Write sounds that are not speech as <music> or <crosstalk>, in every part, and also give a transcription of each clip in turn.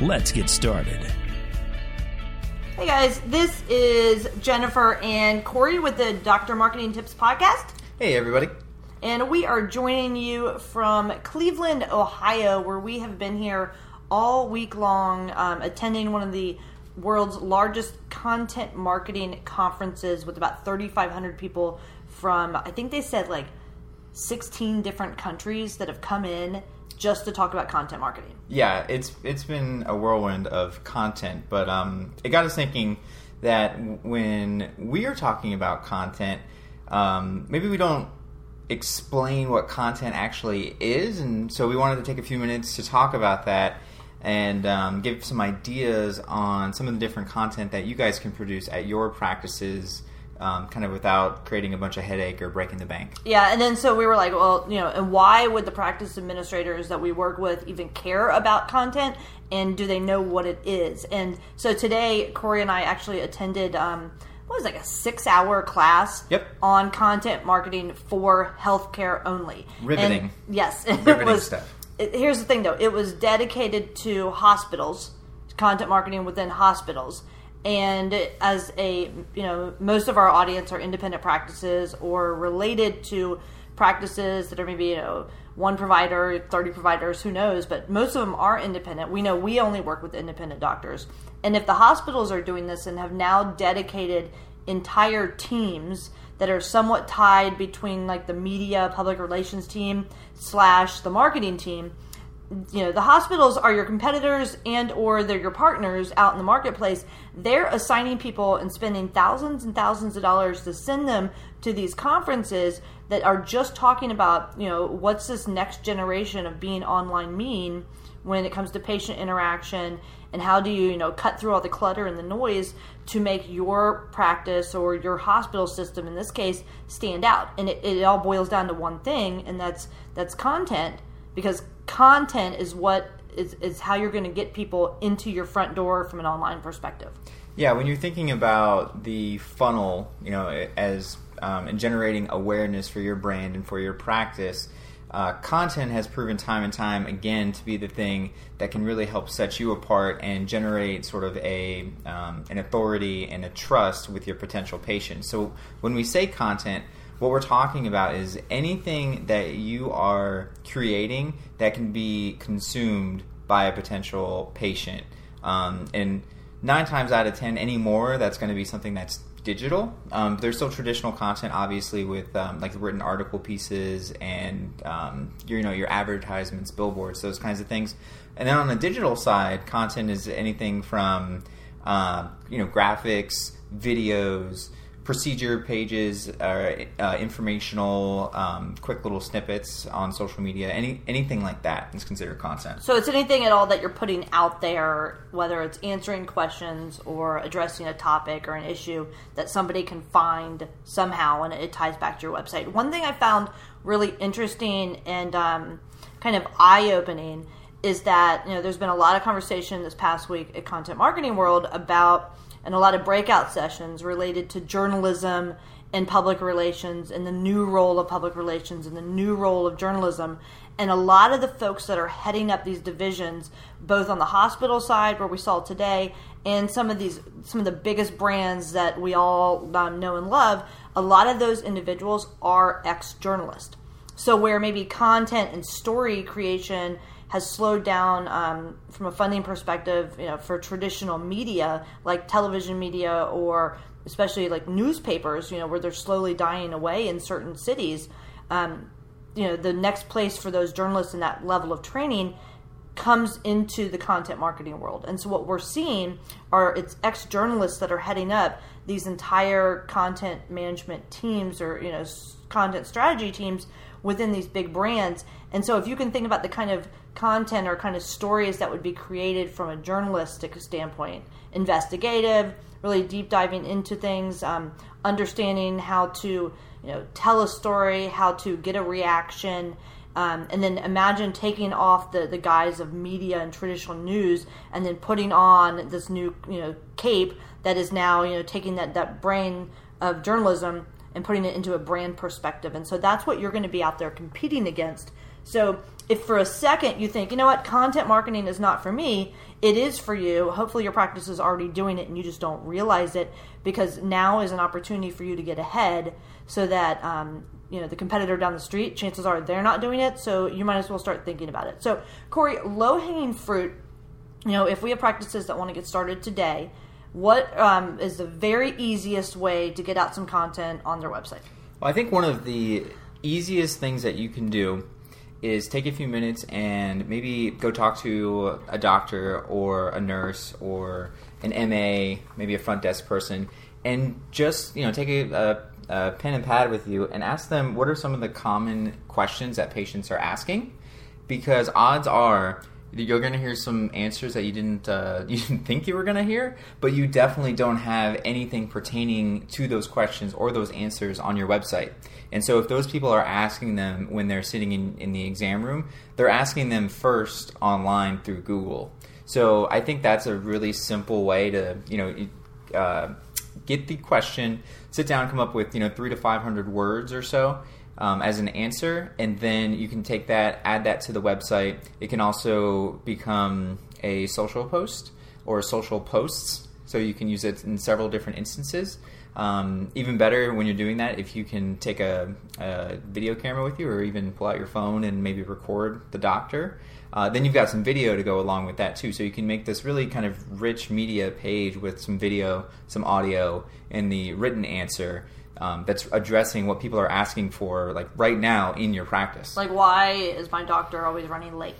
Let's get started. Hey guys, this is Jennifer and Corey with the Dr. Marketing Tips Podcast. Hey, everybody. And we are joining you from Cleveland, Ohio, where we have been here all week long um, attending one of the world's largest content marketing conferences with about 3,500 people from, I think they said like 16 different countries that have come in just to talk about content marketing. Yeah, it's it's been a whirlwind of content, but um, it got us thinking that when we are talking about content, um, maybe we don't explain what content actually is, and so we wanted to take a few minutes to talk about that and um, give some ideas on some of the different content that you guys can produce at your practices. Um, kind of without creating a bunch of headache or breaking the bank. Yeah, and then so we were like, well, you know, and why would the practice administrators that we work with even care about content, and do they know what it is? And so today, Corey and I actually attended. Um, what was it, like a six hour class Yep. on content marketing for healthcare only. Riveting. And, yes. <laughs> it Riveting was, stuff. it- here's the thing though it was dedicated to hospitals, content marketing within hospitals. And as a, you know, most of our audience are independent practices or related to practices that are maybe, you know, one provider, 30 providers, who knows, but most of them are independent. We know we only work with independent doctors. And if the hospitals are doing this and have now dedicated entire teams that are somewhat tied between like the media public relations team slash the marketing team you know the hospitals are your competitors and or they're your partners out in the marketplace. They're assigning people and spending thousands and thousands of dollars to send them to these conferences that are just talking about you know what's this next generation of being online mean when it comes to patient interaction and how do you you know cut through all the clutter and the noise to make your practice or your hospital system in this case stand out. And it, it all boils down to one thing and that's that's content. Because content is what is, is how you're going to get people into your front door from an online perspective Yeah, when you're thinking about the funnel, you know, as um, and generating awareness for your brand and for your practice, uh, content has proven time and time again to be the thing that can really help set you apart and generate sort of a um, an authority and a trust with your potential patients. So when we say content, what we're talking about is anything that you are creating that can be consumed by a potential patient. Um, and nine times out of ten anymore, that's going to be something that's digital. Um, there's still traditional content, obviously, with um, like written article pieces and um, your, you know your advertisements, billboards, those kinds of things. And then on the digital side, content is anything from uh, you know graphics, videos, procedure pages, uh, uh, informational, um, quick little snippets on social media. Any anything like that is considered content. so it's anything at all that you're putting out there whether it's answering questions or addressing a topic or an issue that somebody can find somehow and it ties back to your website one thing i found really interesting and um, kind of eye-opening is that you know there's been a lot of conversation this past week at content marketing world about and a lot of breakout sessions related to journalism and public relations and the new role of public relations and the new role of journalism. And a lot of the folks that are heading up these divisions both on the hospital side where we saw today and some of these some of the biggest brands that we all um, know and love a lot of those individuals are ex-journalists. So where maybe content and story creation has slowed down um, from a funding perspective, you know, for traditional media like television media or especially like newspapers, you know, where they're slowly dying away in certain cities. Um, you know, the next place for those journalists in that level of training comes into the content marketing world. And so what we're seeing are it's ex journalists that are heading up these entire content management teams or you know content strategy teams within these big brands. And so if you can think about the kind of content or kind of stories that would be created from a journalistic standpoint, investigative, really deep diving into things, um, understanding how to you know tell a story, how to get a reaction. Um, and then imagine taking off the, the guise of media and traditional news and then putting on this new you know cape that is now you know taking that, that brain of journalism and putting it into a brand perspective and so that's what you're going to be out there competing against so if for a second you think you know what? Content marketing is not for me. It is for you. Hopefully your practice is already doing it and you just don't realize it because now is an opportunity for you to get ahead so that um, you know the competitor down the street chances are they're not doing it so you might as well start thinking about it. So corey low hanging fruit you know if we have practices that want to get started today what um, is the very easiest way to get out some content on their website? Well i think one of the easiest things that you can do is take a few minutes and maybe go talk to a doctor or a nurse or an MA, maybe a front desk person, and just you know take a, a, a, pen and pad with you and ask them what are some of the common questions that patients are asking, because odds are you're going to hear some answers that you didn't uh, <laughs> you didn't think you were going to hear, but you definitely don't have anything pertaining to those questions or those answers on your website. And so, if those people are asking them when they're sitting in, in the exam room, they're asking them first online through Google. So, I think that's a really simple way to you know uh, get the question, sit down, come up with you know three to five hundred words or so um, as an answer, and then you can take that, add that to the website. It can also become a social post or social posts, so you can use it in several different instances. Um, even better when you're doing that, if you can take a, a, video camera with you, or even pull out your phone and maybe record the doctor. Uh, then you've got some video to go along with that too, so you can make this really kind of rich media page with some video, some audio, and the written answer um, that's addressing what people are asking for, like right now in your practice. Like, why is my doctor always running late?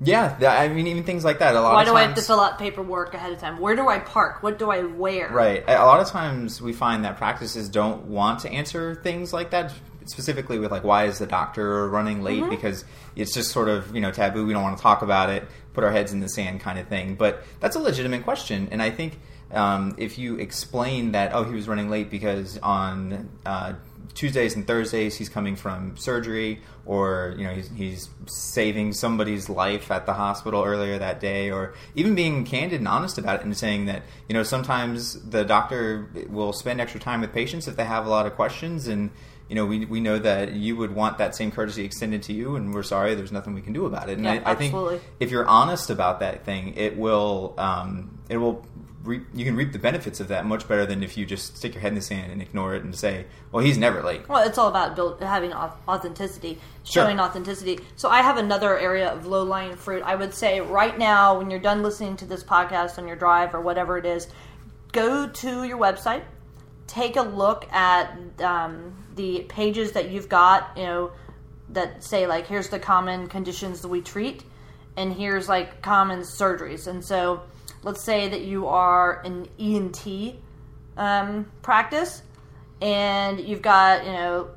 Yeah, I mean, even things like that. A lot. Why do times, I have to fill out paperwork ahead of time? Where do I park? What do I wear? Right. A lot of times we find that practices don't want to answer things like that, specifically with like, why is the doctor running late? Mm-hmm. Because it's just sort of you know taboo. We don't want to talk about it. Put our heads in the sand, kind of thing. But that's a legitimate question, and I think um, if you explain that, oh, he was running late because on uh, Tuesdays and Thursdays he's coming from surgery, or you know he's, he's, saving somebody's life at the hospital earlier that day, or even being candid and honest about it and saying that you know sometimes the doctor will spend extra time with patients if they have a lot of questions and. You know, we, we know that you would want that same courtesy extended to you, and we're sorry, there's nothing we can do about it. And yeah, I, I think if you're honest about that thing, it will um, it will reap, you can reap the benefits of that much better than if you just stick your head in the sand and ignore it and say, "Well, he's never late." Well, it's all about build, having authenticity, showing sure. authenticity. So I have another area of low lying fruit. I would say right now, when you're done listening to this podcast on your drive or whatever it is, go to your website, take a look at um, the pages that you've got. You know that say like, "Here's the common conditions that we treat." And here's like common surgeries, and so let's say that you are an ENT um, practice and you've got, you know,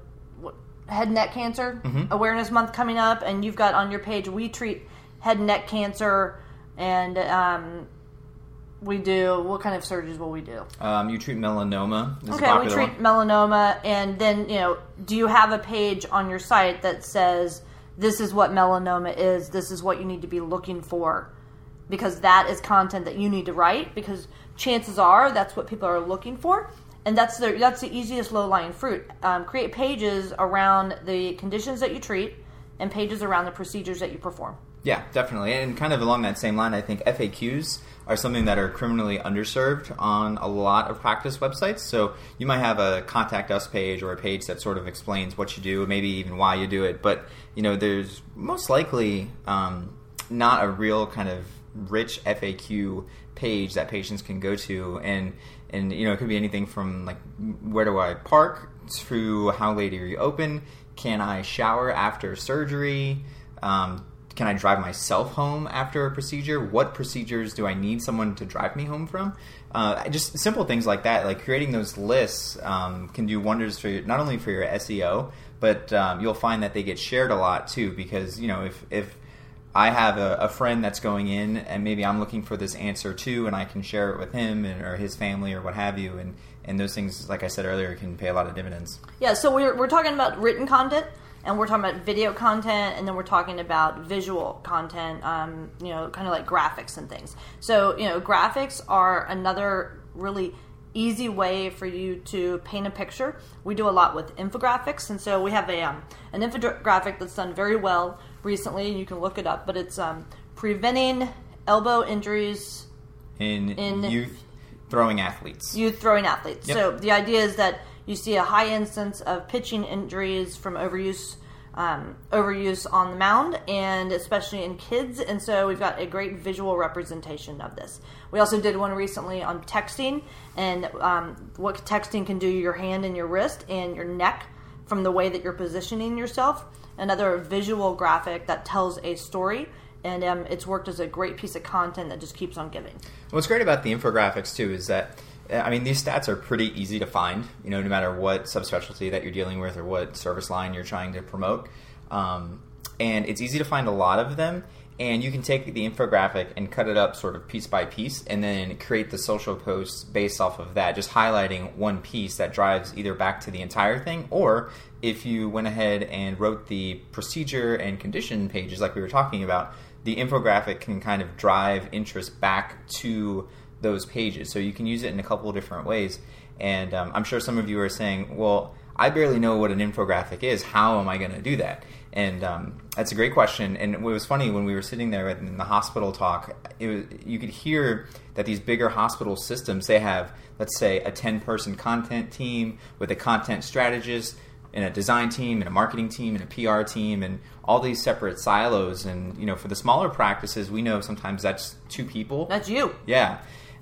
head and neck cancer mm-hmm. awareness month coming up, and you've got on your page, we treat head and neck cancer and um, we do what kind of surgeries will we do um, you treat melanoma okay we treat one. melanoma and then you know do you have a page on your site that says this is what melanoma is this is what you need to be looking for because that is content that you need to write because chances are that's what people are looking for and that's the that's the easiest low lying fruit. Um, create pages around the conditions that you treat and pages around the procedures that you perform. Yeah definitely. And kind of along that same line i think faqs are something that are criminally underserved on a lot of practice websites. So you might have a contact us page or a page that sort of explains what you do maybe even why you do it. But you know there's most likely um, not a real kind of rich FAQ page that patients can go to, and and you know it could be anything from like where do I park to how late are you open? Can I shower after surgery? Um, can I drive myself home after a procedure? What procedures do I need someone to drive me home from? Uh, just simple things like that, like creating those lists, um, can do wonders for your, not only for your SEO, but um, you'll find that they get shared a lot too. Because you know, if if I have a, a, friend that's going in, and maybe I'm looking for this answer too, and I can share it with him and, or his family or what have you, and and those things, like I said earlier, can pay a lot of dividends. Yeah, so we're we're talking about written content, and we're talking about video content, and then we're talking about visual content, um, you know, kind of like graphics and things. So you know, graphics are another really easy way for you to paint a picture. We do a lot with infographics, and so we have a um, an infographic that's done very well recently, and you can look it up. But it's um, preventing elbow injuries in, in youth throwing athletes. Youth throwing athletes. Yep. So the idea is that you see a high instance of pitching injuries from overuse. Um, overuse on the mound and especially in kids and so we've got a great visual representation of this we also did one recently on texting and um, what texting can do to your hand and your wrist and your neck from the way that you're positioning yourself another visual graphic that tells a story and um, it's worked as a great piece of content that just keeps on giving. What's great about the infographics too is that I mean these stats are pretty easy to find. You know, no matter what subspecialty that you're dealing with or what service line you're trying to promote, um, and it's easy to find a lot of them and you can take the infographic and cut it up sort of piece by piece and then create the social posts based off of that just highlighting one piece that drives either back to the entire thing or if you went ahead and wrote the procedure and condition pages like we were talking about the infographic can kind of drive interest back to those pages. So you can use it in a couple of different ways. And um, i'm sure some of you are saying well i barely know what an infographic is how am i going to do that and um, that's a great question. And it was funny when we were sitting there in the hospital talk, was, you could hear that these bigger hospital systems, they have, let's say, a 10 person content team with a content strategist and a design team and a marketing team and a PR team and all these separate silos. And, you know, for the smaller practices, we know sometimes that's two people. That's you. Yeah.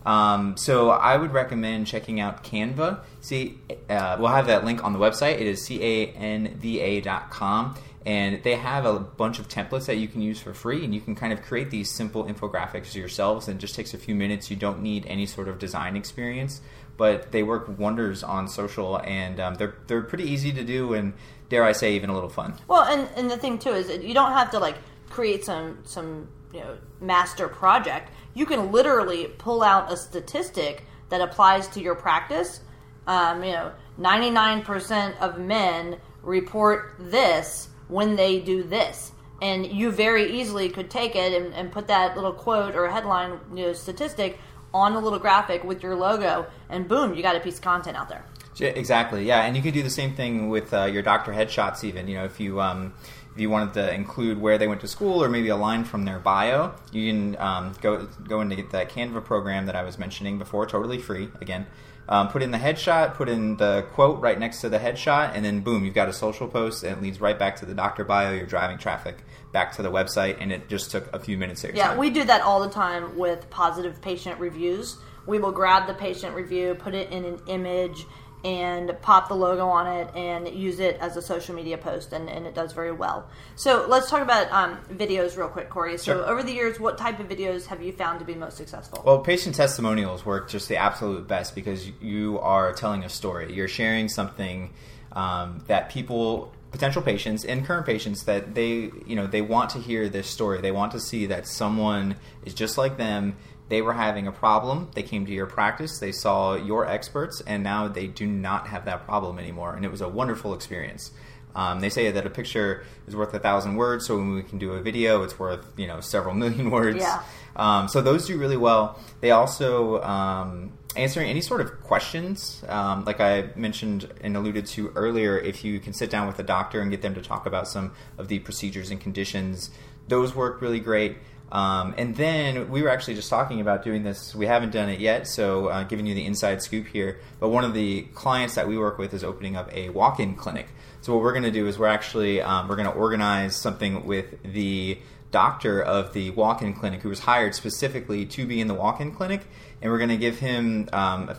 Um, so I would recommend checking out Canva. See, uh, we'll have that link on the website. It is c a n v a dot com and they have a bunch of templates that you can use for free and you can kind of create these simple infographics yourselves and it just takes a few minutes you don't need any sort of design experience but they work wonders on social and um, they're, they're pretty easy to do and dare i say even a little fun well and, and the thing too is you don't have to like create some some you know master project you can literally pull out a statistic that applies to your practice um, you know 99% of men report this when they do this. And you very easily could take it and, and put that little quote or headline you know, statistic on a little graphic with your logo, and boom, you got a piece of content out there. Exactly, yeah, and you can do the same thing with uh, your doctor headshots. Even you know, if you um, if you wanted to include where they went to school or maybe a line from their bio, you can um, go go into that Canva program that I was mentioning before, totally free. Again, um, put in the headshot, put in the quote right next to the headshot, and then boom, you've got a social post, and it leads right back to the doctor bio. You're driving traffic back to the website, and it just took a few minutes. Of yeah, we do that all the time with positive patient reviews. We will grab the patient review, put it in an image, and pop the logo on it and use it as a social media post, and, and it does very well. So let's talk about um, videos real quick, Corey. So sure. over the years, what type of videos have you found to be most successful? Well, patient testimonials work just the absolute best because you are telling a story. You're sharing something um, that people potential patients and current patients that they you know they want to hear this story they want to see that someone is just like them they were having a problem. They came to your practice. They saw your experts, and now they do not have that problem anymore. And it was a wonderful experience. Um, they say that a picture is worth a thousand words, so when we can do a video, it's worth you know several <laughs> million words. Yeah. Um, so those do really well. They also um, answering any sort of questions, um, like I mentioned and alluded to earlier. If you can sit down with a doctor and get them to talk about some of the procedures and conditions, those work really great. Um, and then we were actually just talking about doing this. We haven't done it yet, so uh, giving you the inside scoop here. But one of the clients that we work with is opening up a walk-in clinic. So what we're going to do is we're actually um, we're going to organize something with the doctor of the walk-in clinic who was hired specifically to be in the walk-in clinic, and we're going to give him um,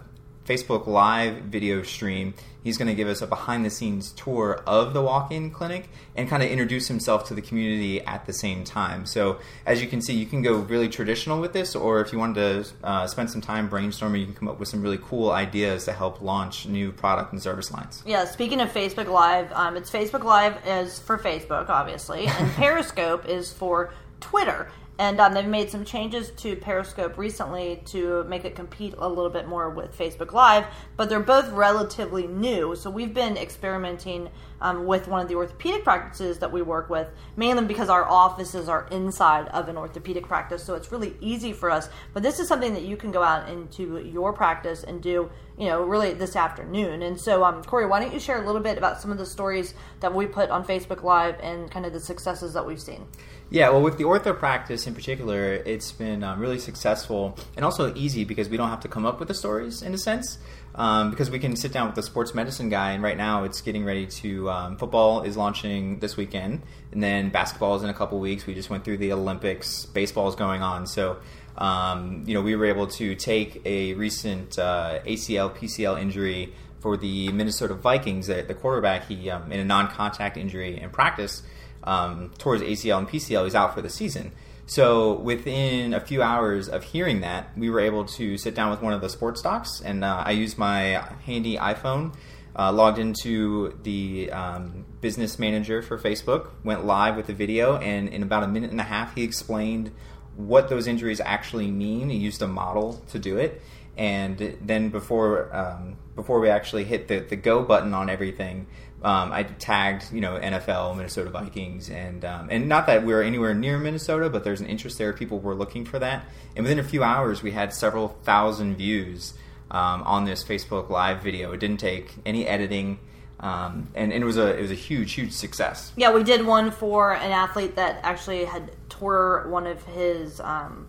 Facebook Live video stream, he's going to give us a behind the scenes tour of the walk in clinic and kind of introduce himself to the community at the same time. So, as you can see, you can go really traditional with this, or if you wanted to uh, spend some time brainstorming, you can come up with some really cool ideas to help launch new product and service lines. Yeah, speaking of Facebook Live, um, it's Facebook Live is for Facebook, obviously, and <laughs> Periscope is for Twitter. And um, they've made some changes to Periscope recently to make it compete a little bit more with Facebook Live, but they're both relatively new. So we've been experimenting um, with one of the orthopedic practices that we work with, mainly because our offices are inside of an orthopedic practice, so it's really easy for us. But this is something that you can go out into your practice and do, you know, really this afternoon. And so, um, Corey, why don't you share a little bit about some of the stories that we put on Facebook Live and kind of the successes that we've seen? Yeah, well, with the ortho practice in particular, it's been um, really successful and also easy because we don't have to come up with the stories in a sense. Um, because we can sit down with the sports medicine guy, and right now it's getting ready to. Um, football is launching this weekend, and then basketball is in a couple weeks. We just went through the Olympics. Baseball is going on, so um, you know we were able to take a recent uh, ACL PCL injury for the Minnesota Vikings. The, the quarterback, he um, in a non-contact injury in practice um, towards ACL and PCL. He's out for the season. So within a few hours of hearing that, we were able to sit down with one of the sports docs, and uh, I used my handy iPhone, uh, logged into the um, business manager for Facebook, went live with the video, and in about a minute and a half, he explained what those injuries actually mean. He used a model to do it, and then before um, before we actually hit the, the go button on everything, um, I tagged, you know, NFL, Minnesota Vikings, and um, and not that we are anywhere near Minnesota, but there's an interest there. People were looking for that, and within a few hours, we had several thousand views um, on this Facebook Live video. It didn't take any editing, um, and, and, it was a it was a huge huge success. Yeah, we did one for an athlete that actually had tore one of his um,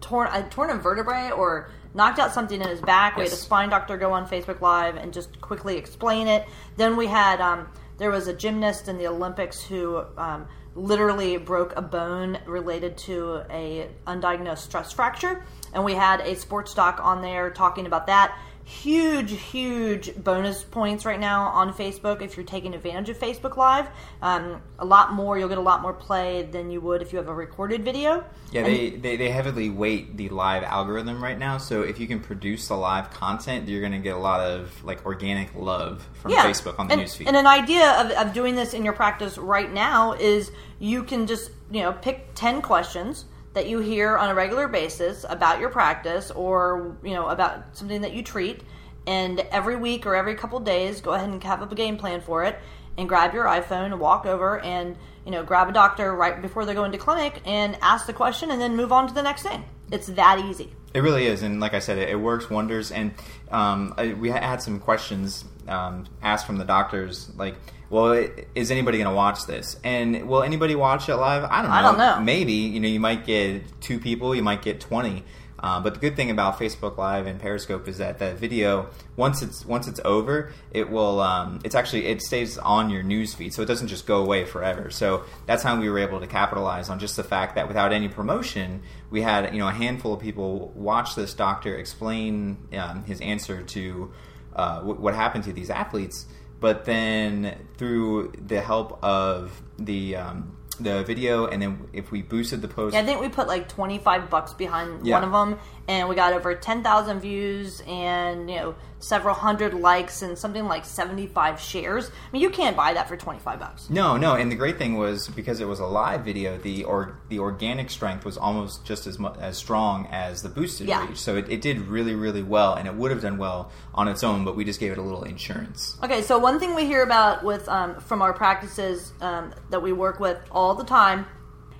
torn a torn a vertebrae or knocked out something in his back. Yes. We had a spine doctor go on Facebook Live and just quickly explain it. Then we had um, there was a gymnast in the Olympics who um, literally broke a bone related to a undiagnosed stress fracture, and we had a sports doc on there talking about that huge, huge bonus points right now on Facebook if you're taking advantage of Facebook Live. Um, a lot more, you'll get a lot more play than you would if you have a recorded video. Yeah, they, they, they, heavily weight the live algorithm right now. So if you can produce the live content, you're going to get a lot of like organic love from yeah. Facebook on the and, newsfeed. And an idea of, of doing this in your practice right now is you can just you know pick ten questions that you hear on a regular basis about your practice or you know about something that you treat. And every week or every couple days go ahead and have a game plan for it and grab your iphone and walk over and you know grab a doctor right before they go into clinic and ask the question and then move on to the next thing. It's that easy. It really is. And like i said it, it works wonders. And um, I, we had some questions um, asked from the doctors like well, is anybody going to watch this? And will anybody watch it live? I don't know. I don't know. Maybe you know you might get two people, you might get twenty. Uh, but the good thing about Facebook Live and Periscope is that that video once it's once it's over, it will um, it's actually it stays on your news feed, so it doesn't just go away forever. So that's how we were able to capitalize on just the fact that without any promotion, we had you know a handful of people watch this doctor explain um, his answer to uh, w- what happened to these athletes but then through the help of the um, the video, and then if we boosted the post, yeah, I think we put like twenty five bucks behind yeah. one of them, and we got over ten thousand views, and you know several hundred likes and something like 75 shares. I mean, you can't buy that for 25 bucks. No, no. And the great thing was because it was a live video, the or the organic strength was almost just as much as strong as the boosted yeah. reach. So it, it did really, really well, and it would have done well on its own, but we just gave it a little insurance. Okay, so one thing we hear about with um, from our practices um, that we work with all the time.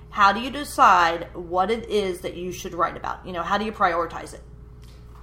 How do you decide what it is that you should write about? You know, how do you prioritize it?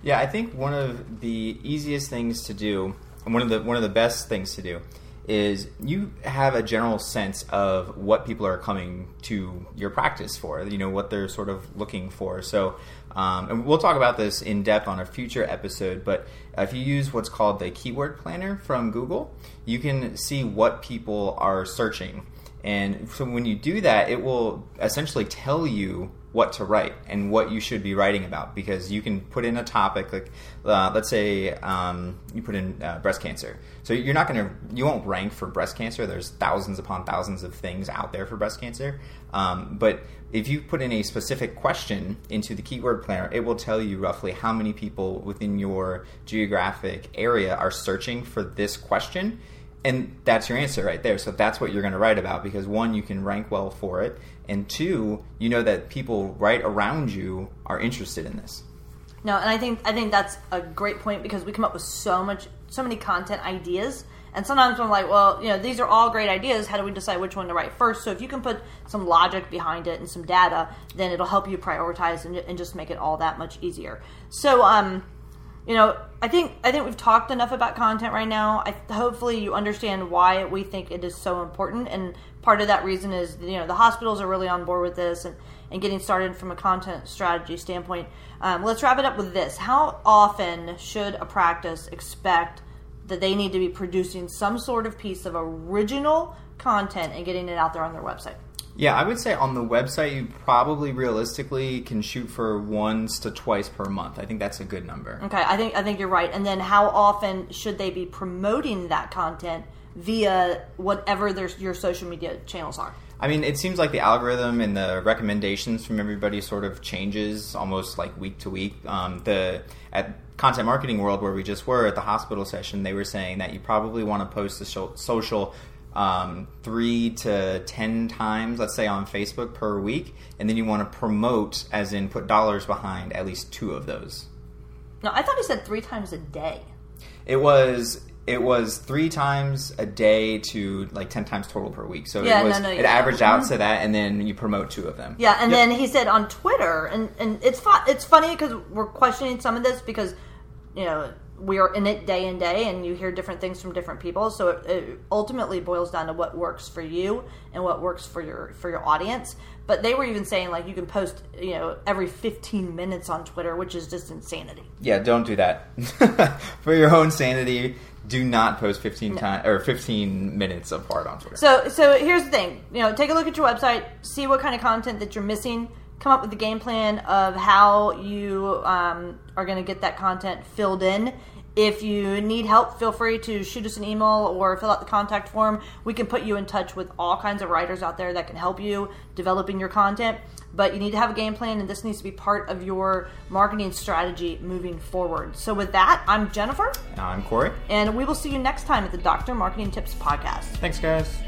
Yeah, I think one of the easiest things to do, and one of the one of the best things to do, is you have a general sense of what people are coming to your practice for. You know what they're sort of looking for. So, um, and we'll talk about this in depth on a future episode. But if you use what's called the keyword planner from Google, you can see what people are searching And so when you do that, it will essentially tell you what to write and what you should be writing about because you can put in a topic like uh, let's say um, you put in uh, breast cancer. So you're not going to you won't rank for breast cancer. There's thousands upon thousands of things out there for breast cancer. Um, but if you put in a specific question into the keyword planner it will tell you roughly how many people within your geographic area are searching for this question and that's your answer right there. So that's what you're going to write about because one you can rank well for it and two you know that people right around you are interested in this. No and i think i think that's a great point because we come up with so much so many content ideas and sometimes i'm like well you know these are all great ideas. How do we decide which one to write first? So if you can put some logic behind it and some data then it'll help you prioritize and, and just make it all that much easier. So um you know, I think I think we've talked enough about content right now. I, hopefully, you understand why we think it is so important, and part of that reason is you know the hospitals are really on board with this and, and getting started from a content strategy standpoint. Um, let's wrap it up with this: How often should a practice expect that they need to be producing some sort of piece of original content and getting it out there on their website? Yeah, I would say on the website you probably realistically can shoot for once to twice per month. I think that's a good number. Okay, I think I think you're right. And then how often should they be promoting that content via whatever their your social media channels are? I mean, it seems like the algorithm and the recommendations from everybody sort of changes almost like week to week. Um, the at content marketing world where we just were at the hospital session, they were saying that you probably want to post the social um, three to ten times, let's say on Facebook per week, and then you want to promote, as in put dollars behind at least two of those. No, I thought he said three times a day. It was it was three times a day to like ten times total per week. So yeah, it was no, no, it yeah. averaged out to that, and then you promote two of them. Yeah, and Yep. then he said on Twitter, and and it's fu- it's funny because we're questioning some of this because you know we are in it day in day, and you hear different things from different people. So it, it ultimately boils down to what works for you and what works for your for your audience. But they were even saying like you can post you know every 15 minutes on Twitter, which is just insanity. Yeah, don't do that <laughs> for your own sanity. Do not post fifteen times or fifteen minutes apart on Twitter. So, so here's the thing. You know, take a look at your website, see what kind of content that you're missing, come up with a game plan of how you um, are going to get that content filled in. If you need help, feel free to shoot us an email or fill out the contact form. We can put you in touch with all kinds of writers out there that can help you developing your content. But you need to have a game plan, and this needs to be part of your marketing strategy moving forward. So, with that, I'm Jennifer, I'm Corey. and we will see you next time at the Doctor Marketing Tips Podcast. Thanks, guys.